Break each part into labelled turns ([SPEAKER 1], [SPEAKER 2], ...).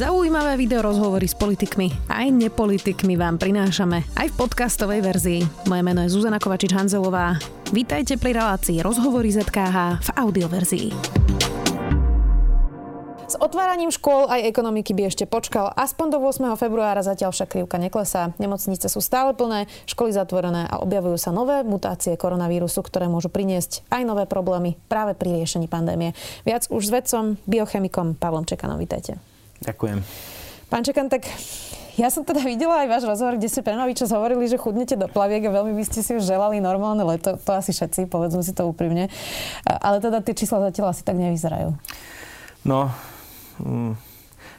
[SPEAKER 1] Zaujímavé video rozhovory s politikmi aj nepolitikmi vám prinášame aj v podcastovej verzii. Moje meno je Zuzana Kovačič-Hanzelová. Vítajte pri relácii Rozhovory ZKH v audioverzii. S otváraním škôl aj ekonomiky by ešte počkal aspoň do 8. februára, zatiaľ však krivka neklesá. Nemocnice sú stále plné, školy zatvorené a objavujú sa nové mutácie koronavírusu, ktoré môžu priniesť aj nové problémy práve pri riešení pandémie. Viac už s vedcom, biochemikom Pavlom Čekanom. Vítajte.
[SPEAKER 2] Ďakujem.
[SPEAKER 1] Pán Čekan, tak ja som teda videla aj váš rozhovor, kde ste pre nový čas hovorili, že chudnete do plaviek a veľmi by ste si už želali normálne leto. To asi všetci, povedzme si to úprimne. Ale teda tie čísla zatiaľ asi tak nevyzerajú.
[SPEAKER 2] No, Mm,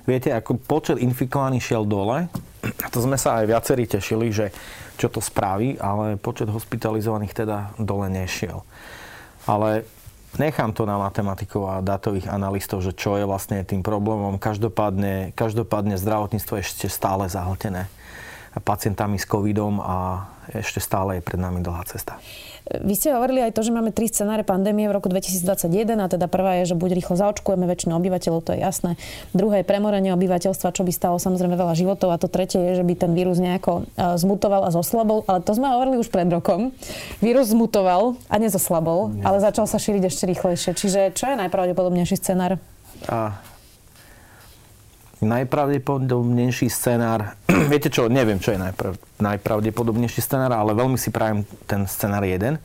[SPEAKER 2] viete, ako počet infikovaných šiel dole, to sme sa aj viacerí tešili, že čo to spraví, ale počet hospitalizovaných teda dole nešiel. Ale nechám to na matematikov a dátových analistov, že čo je vlastne tým problémom. Každopádne, každopádne zdravotníctvo je ešte stále zahltené pacientami s covidom a ešte stále je pred nami dlhá cesta.
[SPEAKER 1] Vy ste hovorili aj to, že máme tri scenáre pandémie v roku 2021 a teda prvá je, že buď rýchlo zaočkujeme väčšinu obyvateľov, to je jasné. Druhé je premorenie obyvateľstva, čo by stalo samozrejme veľa životov a to tretie je, že by ten vírus nejako e, zmutoval a zoslabol, ale to sme hovorili už pred rokom. Vírus zmutoval a nezoslabol, Nie. ale začal sa šíriť ešte rýchlejšie. Čiže čo je najpravdepodobnejší scenár? A
[SPEAKER 2] najpravdepodobnejší scenár, viete čo, neviem, čo je najprav, najpravdepodobnejší scenár, ale veľmi si prajem ten scenár 1.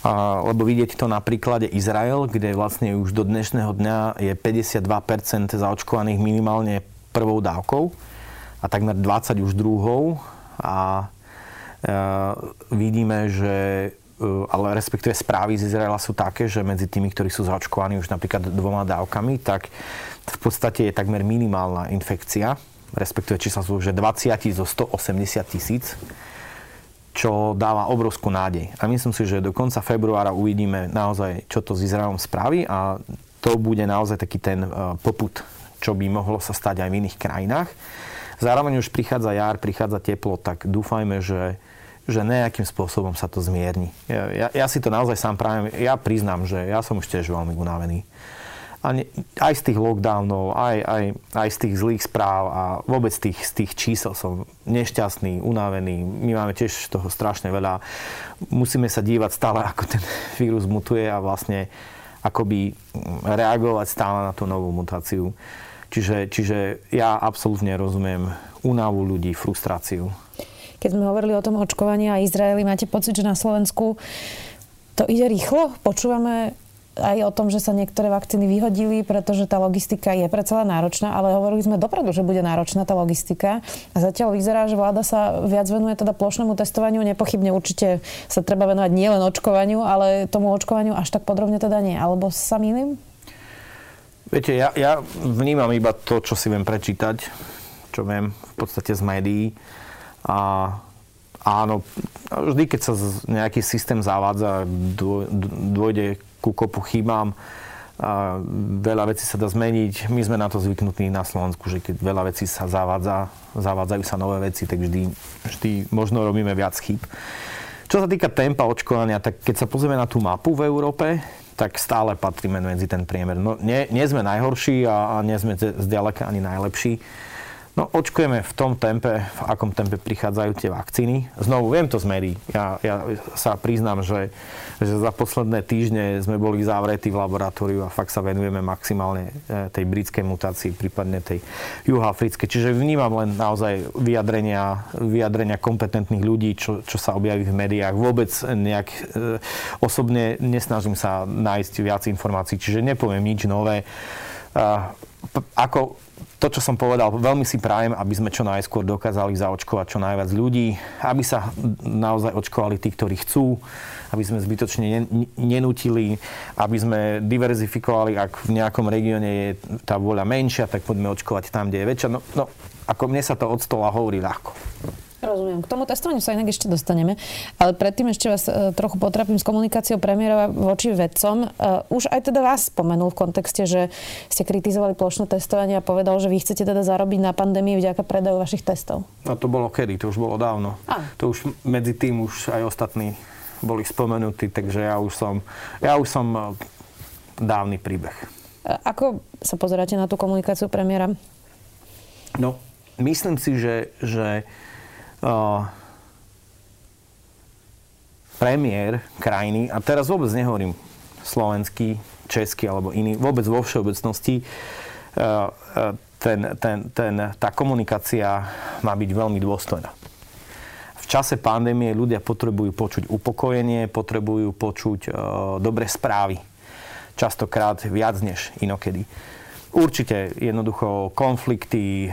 [SPEAKER 2] A, lebo vidieť to na príklade Izrael, kde vlastne už do dnešného dňa je 52% zaočkovaných minimálne prvou dávkou a takmer 20 už druhou. A e, vidíme, že ale respektíve správy z Izraela sú také, že medzi tými, ktorí sú zaočkovaní už napríklad dvoma dávkami, tak v podstate je takmer minimálna infekcia, respektíve čísla sú, že 20 zo 180 tisíc, čo dáva obrovskú nádej. A myslím si, že do konca februára uvidíme naozaj, čo to s Izraelom spraví a to bude naozaj taký ten e, poput, čo by mohlo sa stať aj v iných krajinách. Zároveň už prichádza jar, prichádza teplo, tak dúfajme, že, že nejakým spôsobom sa to zmierni. Ja, ja, ja si to naozaj sám prajem, ja priznám, že ja som už tiež veľmi unavený ne, aj z tých lockdownov, aj, aj, aj z tých zlých správ a vôbec tých, z tých čísel som nešťastný, unavený. My máme tiež toho strašne veľa. Musíme sa dívať stále, ako ten vírus mutuje a vlastne akoby reagovať stále na tú novú mutáciu. Čiže, čiže ja absolútne rozumiem únavu ľudí, frustráciu.
[SPEAKER 1] Keď sme hovorili o tom očkovaní a Izraeli, máte pocit, že na Slovensku to ide rýchlo? Počúvame aj o tom, že sa niektoré vakcíny vyhodili, pretože tá logistika je predsa náročná, ale hovorili sme dopredu, že bude náročná tá logistika. A zatiaľ vyzerá, že vláda sa viac venuje teda plošnému testovaniu. Nepochybne určite sa treba venovať nielen očkovaniu, ale tomu očkovaniu až tak podrobne teda nie. Alebo sa mýlim?
[SPEAKER 2] Viete, ja, ja vnímam iba to, čo si viem prečítať, čo viem v podstate z médií. A áno, vždy, keď sa nejaký systém zavádza, dôjde ku kopu chybám. A veľa vecí sa dá zmeniť. My sme na to zvyknutí na Slovensku, že keď veľa vecí sa zavádza, zavádzajú sa nové veci, tak vždy, vždy možno robíme viac chyb. Čo sa týka tempa očkovania, tak keď sa pozrieme na tú mapu v Európe, tak stále patríme medzi ten priemer. No, nie, nie sme najhorší a, a nie sme zďaleka ani najlepší. No, očkujeme v tom tempe, v akom tempe prichádzajú tie vakcíny. Znovu, viem to z. Ja, ja sa priznám, že, že za posledné týždne sme boli zavretí v laboratóriu a fakt sa venujeme maximálne e, tej britskej mutácii, prípadne tej juhoafrickej. Čiže vnímam len naozaj vyjadrenia, vyjadrenia kompetentných ľudí, čo, čo sa objaví v médiách. Vôbec nejak e, osobne nesnažím sa nájsť viac informácií, čiže nepoviem nič nové. Ako to, čo som povedal, veľmi si prajem, aby sme čo najskôr dokázali zaočkovať čo najviac ľudí, aby sa naozaj očkovali tí, ktorí chcú, aby sme zbytočne nenutili, aby sme diverzifikovali, ak v nejakom regióne je tá vôľa menšia, tak poďme očkovať tam, kde je väčšia. No, no ako mne sa to od stola hovorí ľahko.
[SPEAKER 1] Rozumiem. K tomu testovaniu sa inak ešte dostaneme. Ale predtým ešte vás e, trochu potrapím s komunikáciou premiérova voči vedcom. E, už aj teda vás spomenul v kontexte, že ste kritizovali plošné testovanie a povedal, že vy chcete teda zarobiť na pandémii vďaka predaju vašich testov.
[SPEAKER 2] A to bolo kedy? To už bolo dávno. A. To už medzi tým už aj ostatní boli spomenutí, takže ja už som, ja už som e, dávny príbeh.
[SPEAKER 1] Ako sa pozeráte na tú komunikáciu premiéra?
[SPEAKER 2] No, myslím si, že, že premiér krajiny, a teraz vôbec nehovorím slovenský, český alebo iný, vôbec vo všeobecnosti, uh, uh, ten, ten, ten, tá komunikácia má byť veľmi dôstojná. V čase pandémie ľudia potrebujú počuť upokojenie, potrebujú počuť uh, dobré správy. Častokrát viac než inokedy. Určite jednoducho konflikty,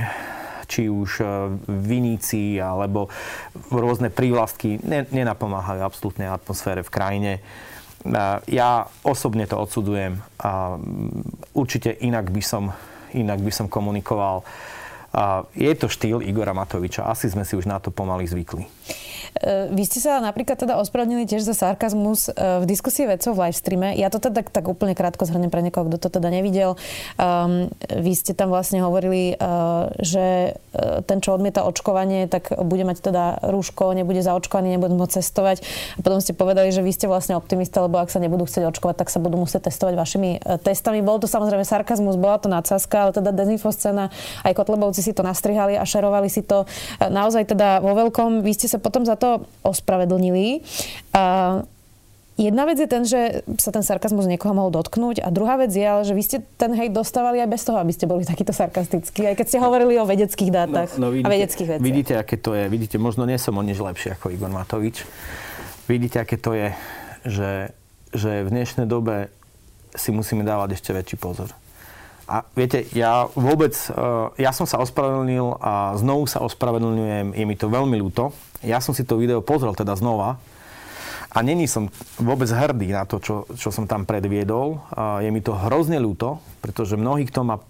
[SPEAKER 2] či už e, viníci alebo rôzne prívlastky nenapomáhajú absolútne atmosfére v krajine. E, ja osobne to odsudzujem a určite inak by som, inak by som komunikoval. Je to štýl Igora Matoviča. Asi sme si už na to pomaly zvykli.
[SPEAKER 1] E, vy ste sa napríklad teda ospravedlnili tiež za sarkazmus e, v diskusii vedcov v live streame. Ja to teda tak úplne krátko zhrnem pre niekoho, kto to teda nevidel. Um, vy ste tam vlastne hovorili, uh, že ten, čo odmieta očkovanie, tak bude mať teda rúško, nebude zaočkovaný, nebude môcť cestovať. A potom ste povedali, že vy ste vlastne optimista, lebo ak sa nebudú chcieť očkovať, tak sa budú musieť testovať vašimi testami. Bol to samozrejme sarkazmus, bola to nadsázka, ale teda dezinfoscéna, aj Kotlebovci si to nastrihali a šerovali si to naozaj teda vo veľkom. Vy ste sa potom za to ospravedlnili. A Jedna vec je ten, že sa ten sarkazmus niekoho mohol dotknúť a druhá vec je, ale že vy ste ten hejt dostávali aj bez toho, aby ste boli takýto sarkastickí, aj keď ste hovorili o vedeckých dátach no, no vidíte, a vedeckých veciach.
[SPEAKER 2] Vidíte, aké to je. Vidíte, možno nie som o nič lepšie ako Igor Matovič. Vidíte, aké to je, že, že v dnešnej dobe si musíme dávať ešte väčší pozor. A viete, ja vôbec, e, ja som sa ospravedlnil a znovu sa ospravedlňujem, je mi to veľmi ľúto, ja som si to video pozrel teda znova a není som vôbec hrdý na to, čo, čo som tam predviedol. Je mi to hrozne ľúto, pretože mnohí, kto ma,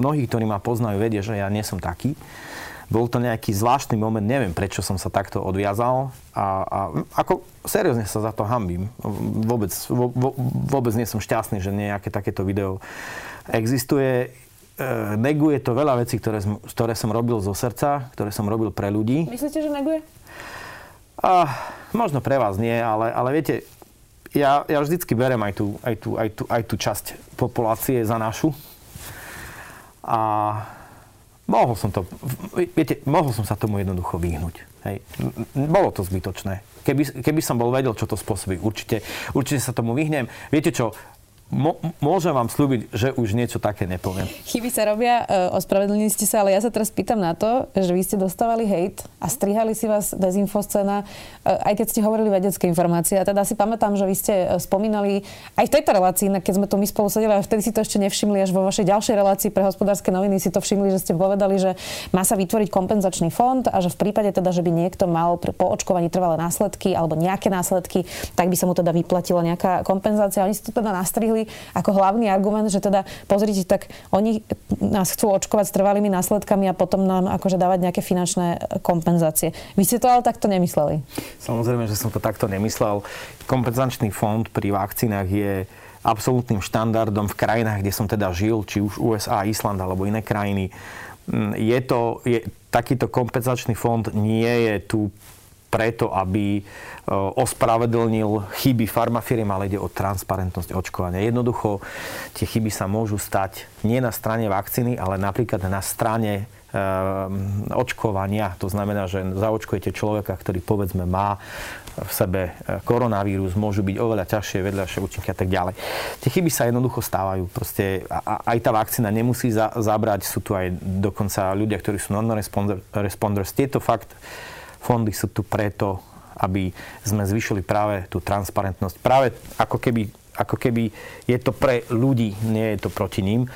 [SPEAKER 2] mnohí, ktorí ma poznajú, vedia, že ja nie som taký. Bol to nejaký zvláštny moment, neviem, prečo som sa takto odviazal a, a ako seriózne sa za to hambím. Vôbec, vo, vôbec nie som šťastný, že nejaké takéto video existuje neguje to veľa vecí, ktoré, ktoré som robil zo srdca, ktoré som robil pre ľudí.
[SPEAKER 1] Myslíte, že neguje?
[SPEAKER 2] A, možno pre vás nie, ale, ale viete, ja, ja vždycky berem aj tú, aj, tú, aj, tú, aj tú časť populácie za našu. A mohol som to, viete, mohol som sa tomu jednoducho vyhnúť. Hej. Bolo to zbytočné. Keby, keby som bol vedel, čo to spôsobí, určite, určite sa tomu vyhnem. Viete čo, môžem vám slúbiť, že už niečo také nepoviem.
[SPEAKER 1] Chyby sa robia, e, ospravedlnili ste sa, ale ja sa teraz pýtam na to, že vy ste dostávali hejt a strihali si vás dezinfoscéna, e, aj keď ste hovorili vedecké informácie. A teda si pamätám, že vy ste e, spomínali aj v tejto relácii, keď sme tu my spolu sedeli, a vtedy si to ešte nevšimli, až vo vašej ďalšej relácii pre hospodárske noviny si to všimli, že ste povedali, že má sa vytvoriť kompenzačný fond a že v prípade teda, že by niekto mal po očkovaní trvalé následky alebo nejaké následky, tak by sa mu teda vyplatila nejaká kompenzácia. Oni si to teda nastrihli použili ako hlavný argument, že teda pozrite, tak oni nás chcú očkovať s trvalými následkami a potom nám akože dávať nejaké finančné kompenzácie. Vy ste to ale takto nemysleli?
[SPEAKER 2] Samozrejme, že som to takto nemyslel. Kompenzačný fond pri vakcínach je absolútnym štandardom v krajinách, kde som teda žil, či už USA, Island alebo iné krajiny. Mm, je to, je, takýto kompenzačný fond nie je tu preto, aby Eh, ospravedlnil chyby farmafiriem, ale ide o transparentnosť očkovania. Jednoducho tie chyby sa môžu stať nie na strane vakcíny, ale napríklad na strane eh, očkovania. To znamená, že zaočkujete človeka, ktorý povedzme má v sebe eh, koronavírus, môžu byť oveľa ťažšie vedľajšie účinky a tak ďalej. Tie chyby sa jednoducho stávajú. Proste aj tá vakcína nemusí za, zabrať. Sú tu aj dokonca ľudia, ktorí sú non-responders. Tieto fakt fondy sú tu preto, aby sme zvyšili práve tú transparentnosť. Práve ako keby, ako keby je to pre ľudí, nie je to proti ním.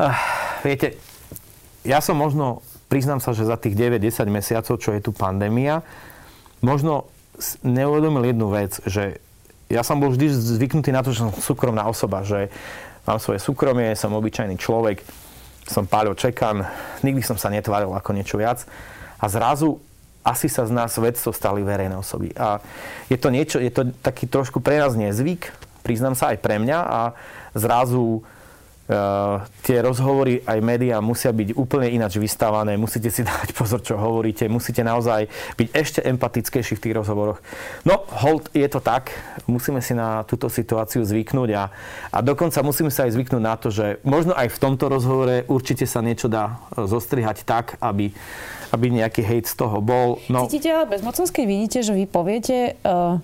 [SPEAKER 2] Uh, viete, ja som možno, priznám sa, že za tých 9-10 mesiacov, čo je tu pandémia, možno neuvedomil jednu vec, že ja som bol vždy zvyknutý na to, že som súkromná osoba, že mám svoje súkromie, som obyčajný človek, som Páľo Čekan, nikdy som sa netváril ako niečo viac. A zrazu asi sa z nás vedcov stali verejné osoby. A je to niečo, je to taký trošku pre nás nezvyk, priznám sa aj pre mňa a zrazu tie rozhovory aj médiá musia byť úplne ináč vystávané, musíte si dať pozor, čo hovoríte, musíte naozaj byť ešte empatickejší v tých rozhovoroch. No, hold, je to tak, musíme si na túto situáciu zvyknúť a, a dokonca musíme sa aj zvyknúť na to, že možno aj v tomto rozhovore určite sa niečo dá e, zostrihať tak, aby, aby nejaký hejt z toho bol.
[SPEAKER 1] No. Cítite ale bezmocnosť, keď vidíte, že vy poviete... Uh.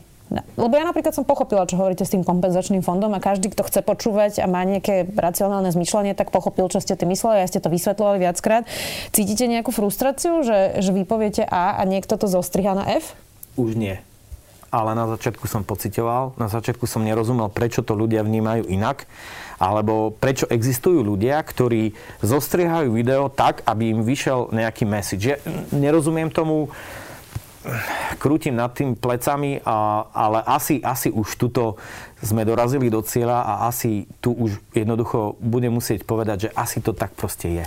[SPEAKER 1] Lebo ja napríklad som pochopila, čo hovoríte s tým kompenzačným fondom a každý, kto chce počúvať a má nejaké racionálne zmyšľanie, tak pochopil, čo ste tým mysleli a ste to vysvetľovali viackrát. Cítite nejakú frustráciu, že, že vy poviete A a niekto to zostriha na F?
[SPEAKER 2] Už nie. Ale na začiatku som pocitoval, na začiatku som nerozumel, prečo to ľudia vnímajú inak, alebo prečo existujú ľudia, ktorí zostriehajú video tak, aby im vyšiel nejaký message. Ja nerozumiem tomu, krútim nad tým plecami, a, ale asi, asi už tuto sme dorazili do cieľa a asi tu už jednoducho budem musieť povedať, že asi to tak proste je.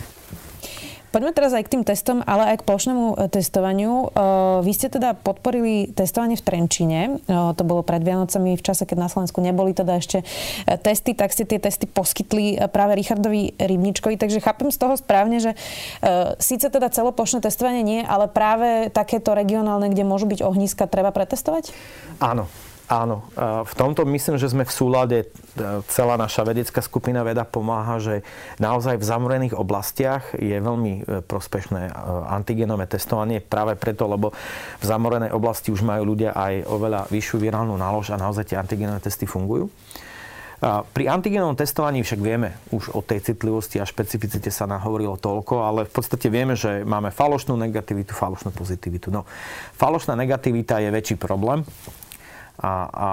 [SPEAKER 1] Poďme teraz aj k tým testom, ale aj k plošnému e, testovaniu. E, vy ste teda podporili testovanie v Trenčine. E, to bolo pred Vianocami v čase, keď na Slovensku neboli teda ešte testy, tak ste tie testy poskytli práve Richardovi Rybničkovi. Takže chápem z toho správne, že síce teda celoplošné testovanie nie, ale práve takéto regionálne, kde môžu byť ohniska, treba pretestovať?
[SPEAKER 2] Áno. Áno, v tomto myslím, že sme v súlade, e, celá naša vedecká skupina veda pomáha, že naozaj v zamorených oblastiach je veľmi e, prospešné e, antigenové testovanie práve preto, lebo v zamorenej oblasti už majú ľudia aj oveľa vyššiu virálnu nálož a naozaj tie antigenové testy fungujú. Pri antigenovom testovaní však vieme už o tej citlivosti a špecificite sa nahovorilo toľko, ale v podstate vieme, že máme falošnú negativitu, falošnú pozitivitu. No, falošná negativita je väčší problém, a, a,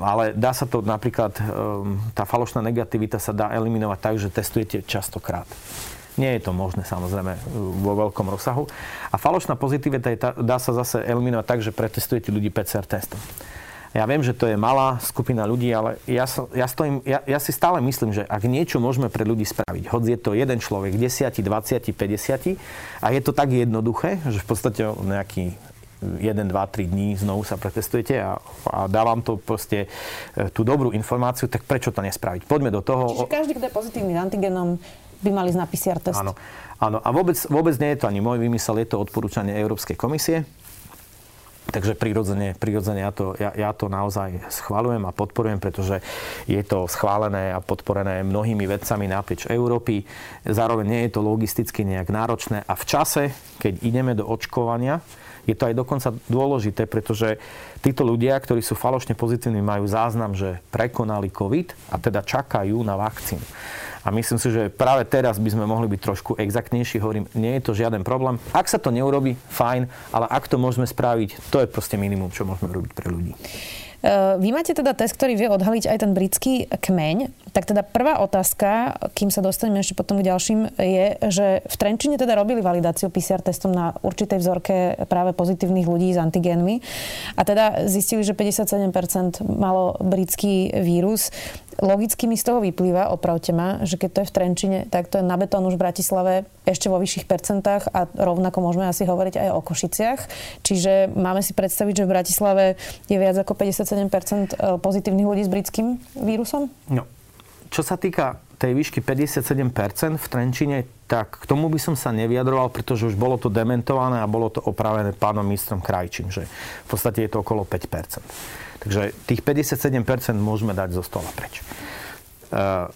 [SPEAKER 2] ale dá sa to napríklad, um, tá falošná negativita sa dá eliminovať tak, že testujete častokrát. Nie je to možné samozrejme vo veľkom rozsahu. A falošná pozitivita je, dá sa zase eliminovať tak, že pretestujete ľudí PCR testom. Ja viem, že to je malá skupina ľudí, ale ja, ja, stojím, ja, ja si stále myslím, že ak niečo môžeme pre ľudí spraviť, hoď je to jeden človek, 10, 20, 50 a je to tak jednoduché, že v podstate nejaký 1, 2, 3 dní znovu sa pretestujete a, a dávam to proste e, tú dobrú informáciu, tak prečo to nespraviť? Poďme do toho.
[SPEAKER 1] Čiže každý, kto je pozitívny antigenom, by mali ísť na PCR test.
[SPEAKER 2] Áno. Áno. A vôbec, vôbec nie je to ani môj vymysel, je to odporúčanie Európskej komisie. Takže prirodzene, prirodzene ja, to, ja, ja to naozaj schválujem a podporujem, pretože je to schválené a podporené mnohými vedcami naprieč Európy. Zároveň nie je to logisticky nejak náročné a v čase, keď ideme do očkovania, je to aj dokonca dôležité, pretože títo ľudia, ktorí sú falošne pozitívni, majú záznam, že prekonali COVID a teda čakajú na vakcínu. A myslím si, že práve teraz by sme mohli byť trošku exaktnejší. Hovorím, nie je to žiaden problém. Ak sa to neurobi, fajn, ale ak to môžeme spraviť, to je proste minimum, čo môžeme robiť pre ľudí.
[SPEAKER 1] Eh, vy máte teda test, ktorý vie odhaliť aj ten britský kmeň. Tak teda prvá otázka, kým sa dostaneme ešte potom k ďalším, je, že v Trenčine teda robili validáciu PCR testom na určitej vzorke práve pozitívnych ľudí s antigénmi. A teda zistili, že 57% malo britský vírus. Logicky mi z toho vyplýva, opravte ma, že keď to je v Trenčine, tak to je na betón už v Bratislave ešte vo vyšších percentách a rovnako môžeme asi hovoriť aj o Košiciach. Čiže máme si predstaviť, že v Bratislave je viac ako 57% e, pozitívnych ľudí s britským vírusom?
[SPEAKER 2] No, čo sa týka tej výšky 57% v Trenčine, tak k tomu by som sa nevyjadroval, pretože už bolo to dementované a bolo to opravené pánom ministrom Krajčím, že v podstate je to okolo 5%. Takže tých 57% môžeme dať zo stola preč. Uh,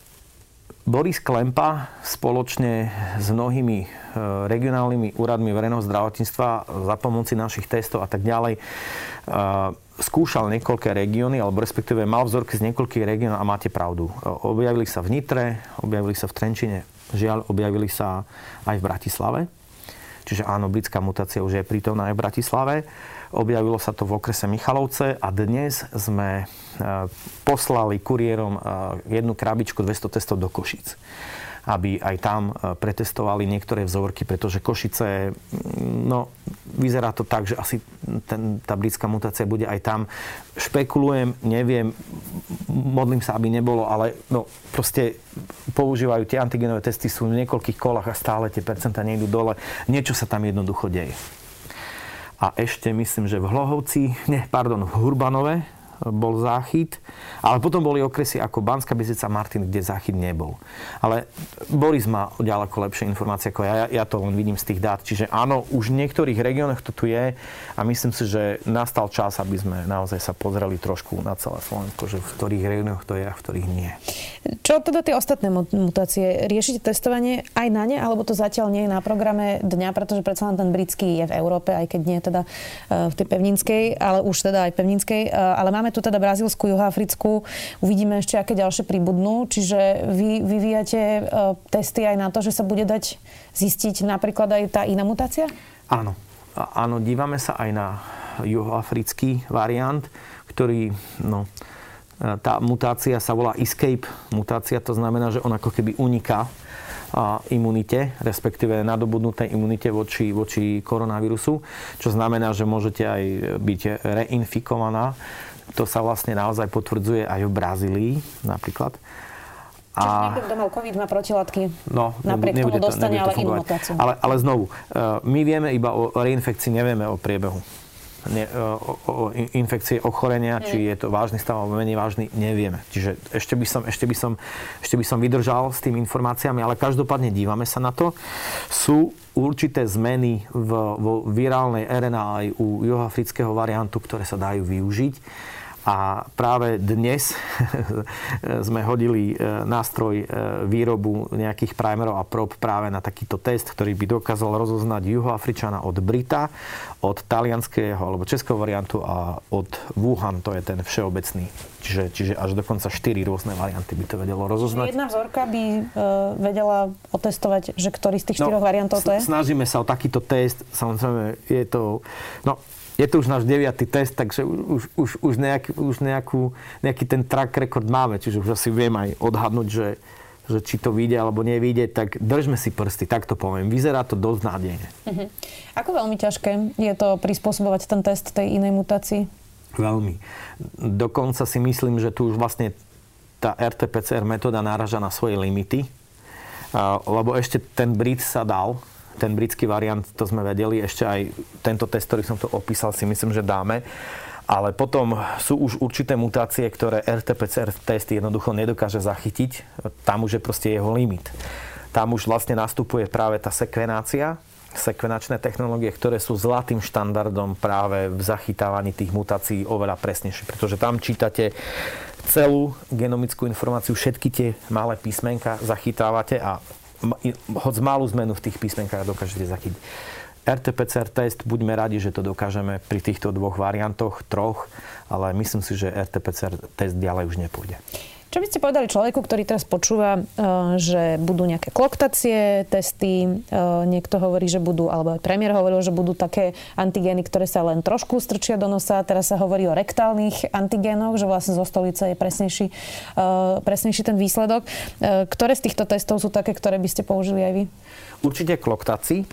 [SPEAKER 2] Boris Klempa spoločne s mnohými e, regionálnymi úradmi verejného zdravotníctva za pomoci našich testov a tak ďalej e, skúšal niekoľké regióny, alebo respektíve mal vzorky z niekoľkých regiónov a máte pravdu. Objavili sa v Nitre, objavili sa v Trenčine, žiaľ, objavili sa aj v Bratislave. Čiže áno, britská mutácia už je prítomná aj v Bratislave. Objavilo sa to v okrese Michalovce a dnes sme e, poslali kuriérom e, jednu krabičku 200 testov do Košíc aby aj tam e, pretestovali niektoré vzorky, pretože Košice, no, vyzerá to tak, že asi ten, tá britská mutácia bude aj tam. Špekulujem, neviem, modlím sa, aby nebolo, ale no, proste používajú tie antigenové testy, sú v niekoľkých kolách a stále tie percentá nejdú dole. Niečo sa tam jednoducho deje. A ešte myslím, že v Hlohovci, nie, pardon, v Hurbanove bol záchyt, ale potom boli okresy ako Banská Bystrica Martin, kde záchyt nebol. Ale Boris má ďaleko lepšie informácie ako ja, ja to len vidím z tých dát. Čiže áno, už v niektorých regiónoch to tu je a myslím si, že nastal čas, aby sme naozaj sa pozreli trošku na celé Slovensko, že v ktorých regiónoch to je a v ktorých nie.
[SPEAKER 1] Čo teda tie ostatné mutácie? Riešite testovanie aj na ne, alebo to zatiaľ nie je na programe dňa, pretože predsa len ten britský je v Európe, aj keď nie teda e, v tej pevninskej, ale už teda aj pevninskej. E, ale máme tu teda brazílsku, juhoafrickú. Uvidíme ešte, aké ďalšie pribudnú. Čiže vy vyvíjate e, testy aj na to, že sa bude dať zistiť napríklad aj tá iná mutácia?
[SPEAKER 2] Áno. Áno, dívame sa aj na juhoafrický variant, ktorý, no, tá mutácia sa volá escape mutácia, to znamená, že on ako keby uniká imunite, respektíve nadobudnutej imunite voči, voči koronavírusu, čo znamená, že môžete aj byť reinfikovaná. To sa vlastne naozaj potvrdzuje aj v Brazílii napríklad.
[SPEAKER 1] A... Čiže niekto, kto mal COVID, má protilátky.
[SPEAKER 2] No,
[SPEAKER 1] napriek tomu dostane ale inú mutáciu.
[SPEAKER 2] Ale, ale znovu, e, my vieme iba o reinfekcii, nevieme o priebehu ne, o, o infekcie, ochorenia, mm. či je to vážny stav alebo menej vážny, nevieme. Čiže ešte by, som, ešte, by som, ešte by som vydržal s tými informáciami, ale každopádne dívame sa na to. Sú určité zmeny v, vo virálnej RNA aj u juhoafrického variantu, ktoré sa dajú využiť a práve dnes sme hodili e, nástroj e, výrobu nejakých primerov a prób práve na takýto test, ktorý by dokázal rozoznať juhoafričana od Brita, od talianského alebo českého variantu a od Wuhan, to je ten všeobecný. Čiže, čiže až dokonca 4 rôzne varianty by to vedelo rozoznať.
[SPEAKER 1] Jedna vzorka by e, vedela otestovať, že ktorý z tých no, štyroch variantov to je?
[SPEAKER 2] Snažíme sa o takýto test. Samozrejme, je to... No, je to už náš deviatý test, takže už, už, už, nejak, už nejakú, nejaký ten track record máme, čiže už asi viem aj odhadnúť, že, že či to vyjde alebo nevyjde, tak držme si prsty, tak to poviem. Vyzerá to dosť nádejne. Uh-huh.
[SPEAKER 1] Ako veľmi ťažké je to prispôsobovať ten test tej inej mutácii?
[SPEAKER 2] Veľmi. Dokonca si myslím, že tu už vlastne tá RT-PCR metóda náraža na svoje limity, lebo ešte ten Brit sa dal, ten britský variant, to sme vedeli, ešte aj tento test, ktorý som to opísal, si myslím, že dáme. Ale potom sú už určité mutácie, ktoré RT-PCR test jednoducho nedokáže zachytiť. Tam už je proste jeho limit. Tam už vlastne nastupuje práve tá sekvenácia, sekvenačné technológie, ktoré sú zlatým štandardom práve v zachytávaní tých mutácií oveľa presnejšie. Pretože tam čítate celú genomickú informáciu, všetky tie malé písmenka zachytávate a hoď malú zmenu v tých písmenkách dokážete zachytiť. RT-PCR test, buďme radi, že to dokážeme pri týchto dvoch variantoch, troch, ale myslím si, že RT-PCR test ďalej už nepôjde.
[SPEAKER 1] Čo by ste povedali človeku, ktorý teraz počúva, e, že budú nejaké kloktacie, testy, e, niekto hovorí, že budú, alebo aj premiér hovoril, že budú také antigény, ktoré sa len trošku strčia do nosa. Teraz sa hovorí o rektálnych antigénoch, že vlastne zo stolice je presnejší, e, presnejší ten výsledok. Ktoré z týchto testov sú také, ktoré by ste použili aj vy?
[SPEAKER 2] Určite kloktáci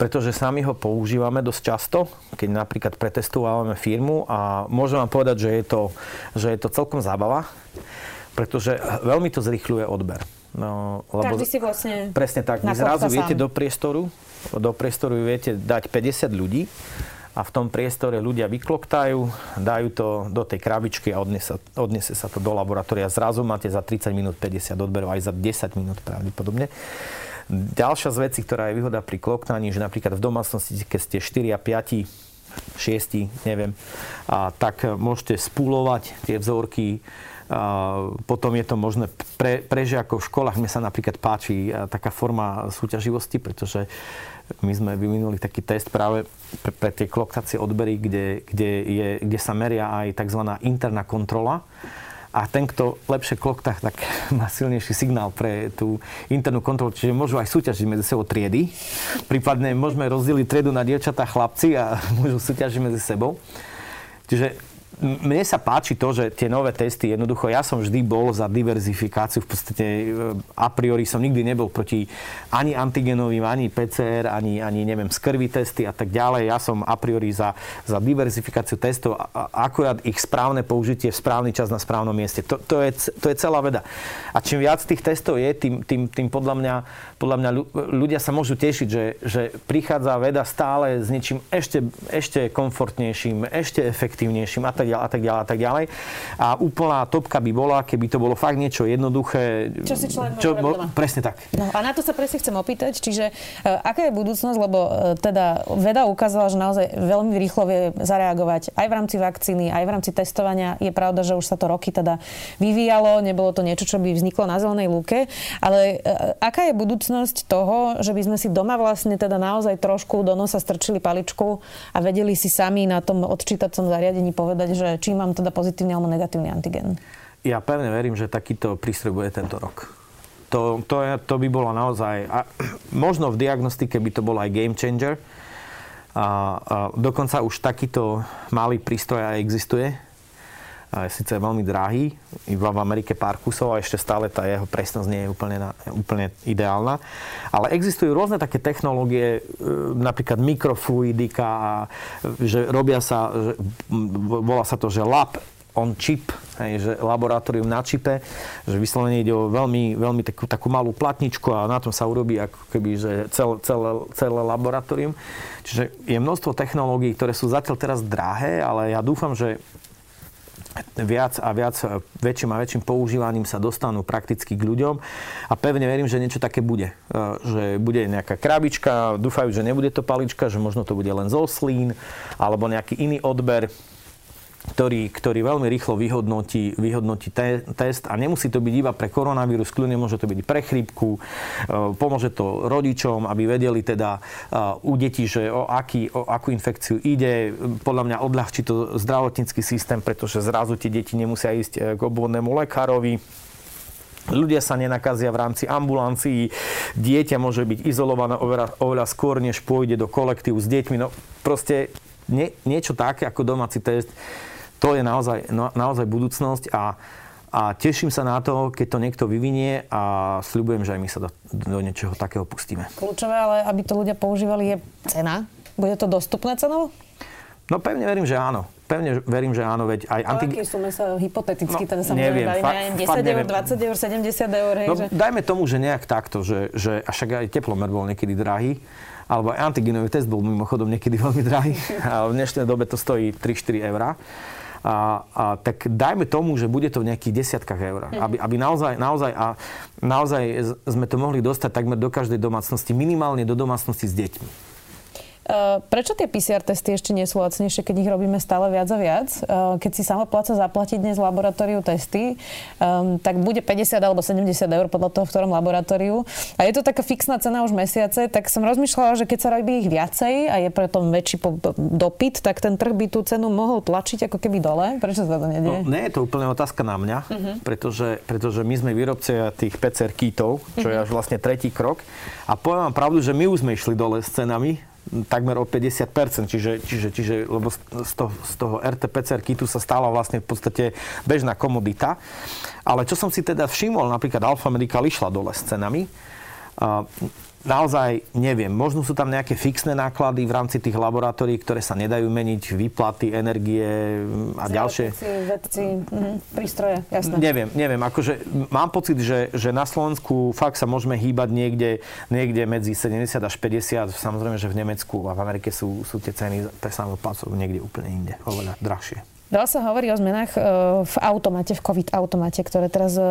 [SPEAKER 2] pretože sami ho používame dosť často, keď napríklad pretestujeme firmu a môžem vám povedať, že je to, že je to celkom zábava, pretože veľmi to zrychľuje odber.
[SPEAKER 1] No, lebo Každý si vlastne
[SPEAKER 2] Presne tak. Vy zrazu viete do priestoru, do priestoru viete dať 50 ľudí a v tom priestore ľudia vykloktajú, dajú to do tej krabičky a odnese, odnese sa to do laboratória. Zrazu máte za 30 minút 50 odberov, aj za 10 minút pravdepodobne. Ďalšia z vecí, ktorá je výhoda pri kloknaní, že napríklad v domácnosti, keď ste 4 a 5, 6, neviem, a tak môžete spúlovať tie vzorky, a potom je to možné pre, pre žiakov v školách. Mne sa napríklad páči taká forma súťaživosti, pretože my sme vyvinuli taký test práve pre, pre tie kloktacie odbery, kde, kde, je, kde sa meria aj tzv. interná kontrola a ten, kto lepšie kloktá, tak má silnejší signál pre tú internú kontrolu. Čiže môžu aj súťažiť medzi sebou triedy. Prípadne môžeme rozdeliť triedu na dievčatá chlapci a môžu súťažiť medzi sebou. Čiže mne sa páči to, že tie nové testy, jednoducho, ja som vždy bol za diverzifikáciu, v podstate e, a priori som nikdy nebol proti ani antigenovým, ani PCR, ani, ani neviem, skrvy testy a tak ďalej. Ja som a priori za, za diverzifikáciu testov, a, akurát ich správne použitie v správny čas na správnom mieste. To, to, je, to je celá veda. A čím viac tých testov je, tým, tým, tým podľa, mňa, podľa mňa ľudia sa môžu tešiť, že, že prichádza veda stále s niečím ešte, ešte komfortnejším, ešte efektívnejším a tak ďalej a tak ďalej a tak ďalej. A úplná topka by bola, keby to bolo fakt niečo jednoduché.
[SPEAKER 1] Čo si človek čo, bo,
[SPEAKER 2] Presne tak.
[SPEAKER 1] No a na to sa presne chcem opýtať, čiže uh, aká je budúcnosť, lebo uh, teda veda ukázala, že naozaj veľmi rýchlo vie zareagovať aj v rámci vakcíny, aj v rámci testovania. Je pravda, že už sa to roky teda vyvíjalo, nebolo to niečo, čo by vzniklo na zelenej lúke, ale uh, aká je budúcnosť toho, že by sme si doma vlastne teda naozaj trošku do nosa strčili paličku a vedeli si sami na tom odčítacom zariadení povedať, že či mám teda pozitívny alebo negatívny antigen?
[SPEAKER 2] Ja pevne verím, že takýto prístroj bude tento rok. To, to, je, to by bolo naozaj... A možno v diagnostike by to bol aj game changer. A, a dokonca už takýto malý prístroj aj existuje je síce veľmi drahý, iba v Amerike pár kusov a ešte stále tá jeho presnosť nie je úplne, na, úplne ideálna. Ale existujú rôzne také technológie, e, napríklad mikrofluidika, a, že robia sa, že, volá sa to, že lab on chip, hej, že laboratórium na čipe, že vyslovene ide o veľmi, veľmi takú, takú malú platničku a na tom sa urobí ako keby, že cel, celé, celé laboratórium. Čiže je množstvo technológií, ktoré sú zatiaľ teraz drahé, ale ja dúfam, že viac a viac e, väčším a väčším používaním sa dostanú prakticky k ľuďom a pevne verím, že niečo také bude. E, že bude nejaká krabička, dúfajú, že nebude to palička, že možno to bude len zoslín alebo nejaký iný odber ktorý, ktorý veľmi rýchlo vyhodnotí, vyhodnotí te, test a nemusí to byť iba pre koronavírus, kľudne môže to byť pre chrípku, e, pomôže to rodičom, aby vedeli teda e, u detí, že o, aký, o akú infekciu ide. Podľa mňa odľahčí to zdravotnícky systém, pretože zrazu tie deti nemusia ísť e, k obvodnému lekárovi. Ľudia sa nenakazia v rámci ambulancií, dieťa môže byť izolované oveľa, oveľa skôr, než pôjde do kolektívu s deťmi. No proste nie, niečo také ako domáci test to je naozaj, no, naozaj budúcnosť a, a teším sa na to, keď to niekto vyvinie a sľubujem, že aj my sa do, do niečoho takého pustíme.
[SPEAKER 1] Kľúčové, ale aby to ľudia používali, je cena. Bude to dostupné cenovo?
[SPEAKER 2] No pevne verím, že áno. Pevne verím, že áno, veď aj...
[SPEAKER 1] Antig... aké sume sa hypoteticky no, ten samozrejme neviem, bavíme? 10 fakt eur, 20 eur, 70 eur? Hej,
[SPEAKER 2] no, že... Dajme tomu, že nejak takto, že, že a však aj teplomer bol niekedy drahý, alebo aj antigenový test bol mimochodom niekedy veľmi drahý, ale v dnešnej dobe to stojí 3-4 eurá a, a tak dajme tomu, že bude to v nejakých desiatkách eur. Mm. Aby, aby naozaj, naozaj, a naozaj sme to mohli dostať takmer do každej domácnosti, minimálne do domácnosti s deťmi.
[SPEAKER 1] Eh, prečo tie PCR testy ešte nie sú lacnejšie, keď ich robíme stále viac a viac? Eh, keď si samopláca zaplatiť dnes laboratóriu testy, ehm, tak bude 50 alebo 70 eur podľa toho, v ktorom laboratóriu. A je to taká fixná cena už mesiace, tak som rozmýšľala, že keď sa robí ich viacej a je preto väčší dopyt, tak ten trh by tú cenu mohol tlačiť ako keby dole. Prečo sa to nedieje?
[SPEAKER 2] No, nie je to úplne otázka na mňa, uh-huh. pretože, pretože my sme výrobcovia tých PCR kitov, čo uh-huh. je až vlastne tretí krok. A poviem vám pravdu, že my už sme išli dole s cenami, takmer o 50%, čiže, čiže, čiže lebo z toho, z toho RT-PCR kitu sa stala vlastne v podstate bežná komodita. Ale čo som si teda všimol, napríklad Alfa Medical išla dole s cenami, naozaj neviem. Možno sú tam nejaké fixné náklady v rámci tých laboratórií, ktoré sa nedajú meniť, výplaty, energie a Zdravotníci, ďalšie.
[SPEAKER 1] vedci, mm, prístroje, jasné.
[SPEAKER 2] Neviem, neviem. Akože mám pocit, že, že na Slovensku fakt sa môžeme hýbať niekde, niekde medzi 70 až 50. Samozrejme, že v Nemecku a v Amerike sú, sú tie ceny pre samoplácov niekde úplne inde, oveľa drahšie.
[SPEAKER 1] Veľa sa hovorí o zmenách e, v automate, v COVID automate, ktoré teraz e,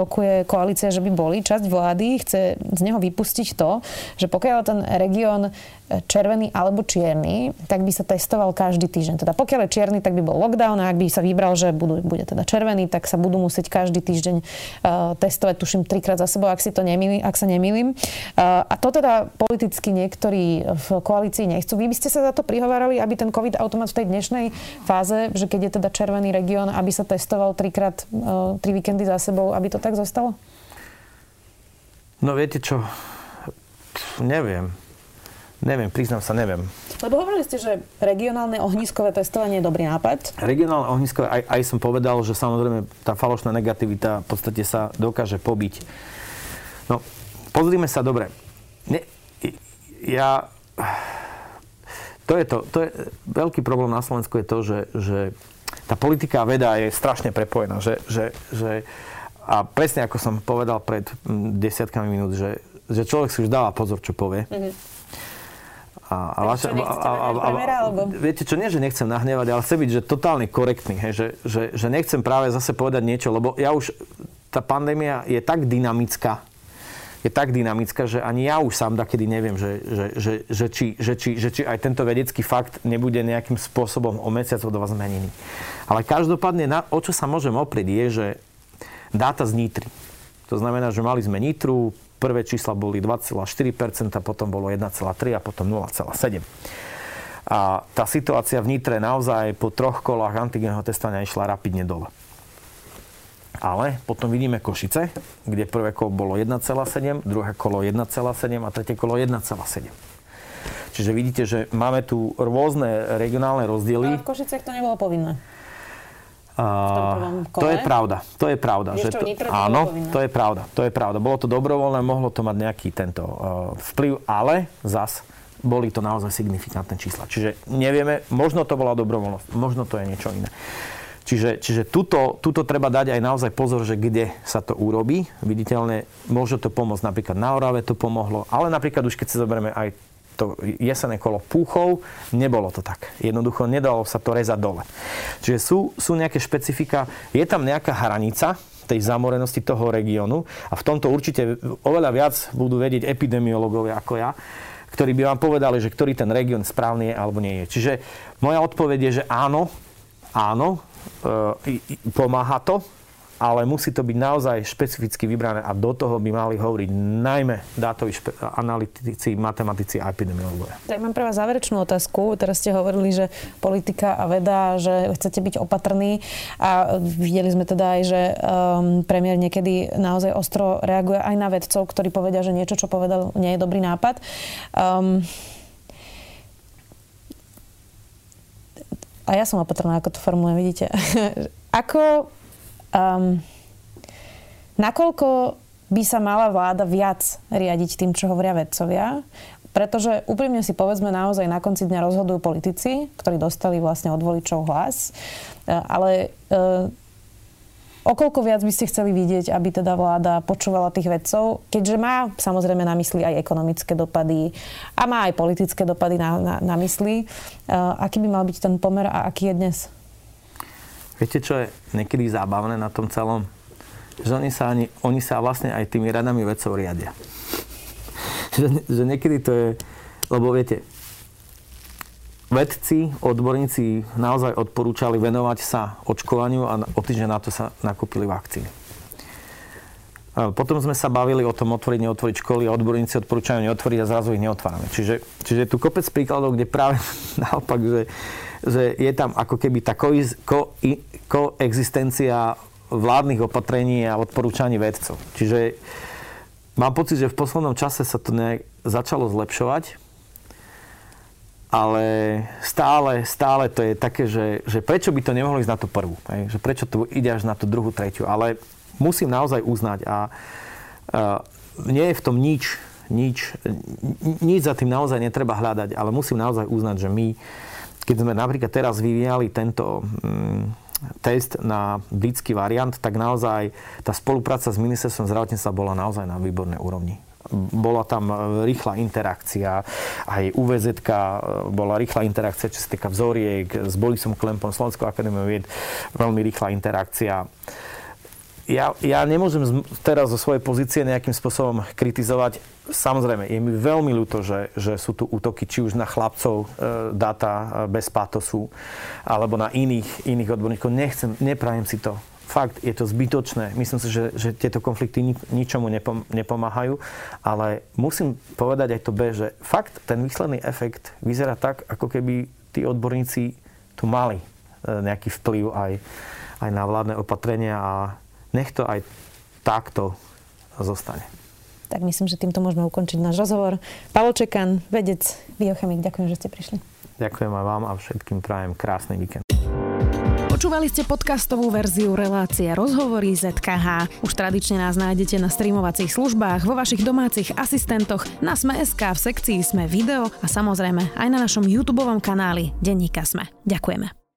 [SPEAKER 1] rokuje koalícia, že by boli. Časť vlády chce z neho vypustiť to, že pokiaľ ten región červený alebo čierny, tak by sa testoval každý týždeň. Teda pokiaľ je čierny, tak by bol lockdown a ak by sa vybral, že budú, bude teda červený, tak sa budú musieť každý týždeň testovať, tuším, trikrát za sebou, ak, si to nemýlim, ak sa nemýlim. A to teda politicky niektorí v koalícii nechcú. Vy by ste sa za to prihovárali, aby ten COVID automat v tej dnešnej fáze, že keď je teda červený región, aby sa testoval trikrát, uh, tri víkendy za sebou, aby to tak zostalo?
[SPEAKER 2] No viete čo, neviem. Neviem, priznám sa, neviem.
[SPEAKER 1] Lebo hovorili ste, že regionálne ohniskové testovanie je dobrý nápad.
[SPEAKER 2] Regionálne ohniskové, aj, aj som povedal, že samozrejme tá falošná negativita v podstate sa dokáže pobiť. No, pozrime sa dobre. Ne, ja... To je to, to je, veľký problém na Slovensku je to, že, že tá politika a veda je strašne prepojená. Že, že, že, a presne ako som povedal pred desiatkami minút, že, že človek si už dáva pozor, čo povie. Mm-hmm
[SPEAKER 1] A, a, vaša, a, a, a, a, alebo...
[SPEAKER 2] Viete čo, nie, že nechcem nahnevať, ale chcem byť že totálne korektný, hej, že, že, že nechcem práve zase povedať niečo, lebo ja už, tá pandémia je tak dynamická, je tak dynamická, že ani ja už sám takedy neviem, že, že, že, že, či, že, či, že či aj tento vedecký fakt nebude nejakým spôsobom o mesiac od vás zmenený. Ale každopádne, na, o čo sa môžem oprieť, je, že dáta z Nitry. To znamená, že mali sme Nitru, Prvé čísla boli 2,4%, potom bolo 1,3% a potom 0,7%. A tá situácia v Nitre naozaj po troch kolách antigenného testovania išla rapidne dole. Ale potom vidíme Košice, kde prvé kolo bolo 1,7, druhé kolo 1,7 a tretie kolo 1,7. Čiže vidíte, že máme tu rôzne regionálne rozdiely.
[SPEAKER 1] Ale v Košicech to nebolo povinné.
[SPEAKER 2] Uh, to je pravda, to je pravda. že to, áno, to je pravda, to je pravda. Bolo to dobrovoľné, mohlo to mať nejaký tento uh, vplyv, ale zas boli to naozaj signifikantné čísla. Čiže nevieme, možno to bola dobrovoľnosť, možno to je niečo iné. Čiže, čiže tuto, tuto treba dať aj naozaj pozor, že kde sa to urobí. Viditeľne môže to pomôcť napríklad na Orave to pomohlo, ale napríklad už keď si zoberieme aj to jesené kolo púchov, nebolo to tak. Jednoducho nedalo sa to rezať dole. Čiže sú, sú nejaké špecifika, je tam nejaká hranica tej zamorenosti toho regiónu a v tomto určite oveľa viac budú vedieť epidemiológovia ako ja, ktorí by vám povedali, že ktorý ten región správny je alebo nie je. Čiže moja odpoveď je, že áno, áno, pomáha to, ale musí to byť naozaj špecificky vybrané a do toho by mali hovoriť najmä dátoví špe- analytici, matematici a epidemiológovia.
[SPEAKER 1] Tak mám pre vás záverečnú otázku. Teraz ste hovorili, že politika a veda, že chcete byť opatrní a videli sme teda aj, že um, premiér niekedy naozaj ostro reaguje aj na vedcov, ktorí povedia, že niečo, čo povedal, nie je dobrý nápad. Um, a ja som opatrná, ako to formulujem, vidíte. ako Um, nakoľko by sa mala vláda viac riadiť tým, čo hovoria vedcovia, pretože úprimne si povedzme naozaj na konci dňa rozhodujú politici, ktorí dostali vlastne od voličov hlas, e, ale e, Okoľko viac by ste chceli vidieť, aby teda vláda počúvala tých vedcov, keďže má samozrejme na mysli aj ekonomické dopady a má aj politické dopady na, na, na mysli. Uh, aký by mal byť ten pomer a aký je dnes?
[SPEAKER 2] Viete, čo je niekedy zábavné na tom celom? Že oni sa, ani, oni sa vlastne aj tými radami vedcov riadia. že, že niekedy to je... Lebo viete, vedci, odborníci naozaj odporúčali venovať sa očkovaniu a o týždeň na to sa nakúpili vakcíny. Potom sme sa bavili o tom otvoriť, neotvoriť školy a odborníci odporúčajú neotvoriť a zrazu ich neotvárame. Čiže, čiže je tu kopec príkladov, kde práve naopak, že že je tam ako keby tá ko, ko, koexistencia vládnych opatrení a odporúčaní vedcov. Čiže mám pocit, že v poslednom čase sa to nejak začalo zlepšovať, ale stále, stále to je také, že, že prečo by to nemohlo ísť na tú prvú, hej? že prečo to ide až na tú druhú, tretiu, ale musím naozaj uznať a, a nie je v tom nič, nič, nič za tým naozaj netreba hľadať, ale musím naozaj uznať, že my keď sme napríklad teraz vyvíjali tento mm, test na britský variant, tak naozaj tá spolupráca s ministerstvom zdravotníctva bola naozaj na výbornej úrovni bola tam rýchla interakcia, aj UVZ bola rýchla interakcia, čo sa týka vzoriek, s Borisom Klempom, Slovenskou akadémiou vied, veľmi rýchla interakcia ja, ja nemôžem teraz zo svojej pozície nejakým spôsobom kritizovať. Samozrejme, je mi veľmi ľúto, že, že sú tu útoky či už na chlapcov e, data e, bez pátosu, alebo na iných, iných odborníkov. Nechcem, neprajem si to. Fakt, je to zbytočné. Myslím si, že, že tieto konflikty ni, ničomu nepom, nepomáhajú, ale musím povedať aj to B, že fakt ten výsledný efekt vyzerá tak, ako keby tí odborníci tu mali e, nejaký vplyv aj, aj na vládne opatrenia a nech to aj takto zostane.
[SPEAKER 1] Tak myslím, že týmto môžeme ukončiť náš rozhovor. Paolo Čekan, vedec, biochemik, ďakujem, že ste prišli.
[SPEAKER 2] Ďakujem aj vám a všetkým prajem krásny víkend.
[SPEAKER 1] Počúvali ste podcastovú verziu relácie Rozhovory ZKH. Už tradične nás nájdete na streamovacích službách, vo vašich domácich asistentoch, na Sme.sk, v sekcii Sme video a samozrejme aj na našom YouTube kanáli Denníka Sme. Ďakujeme.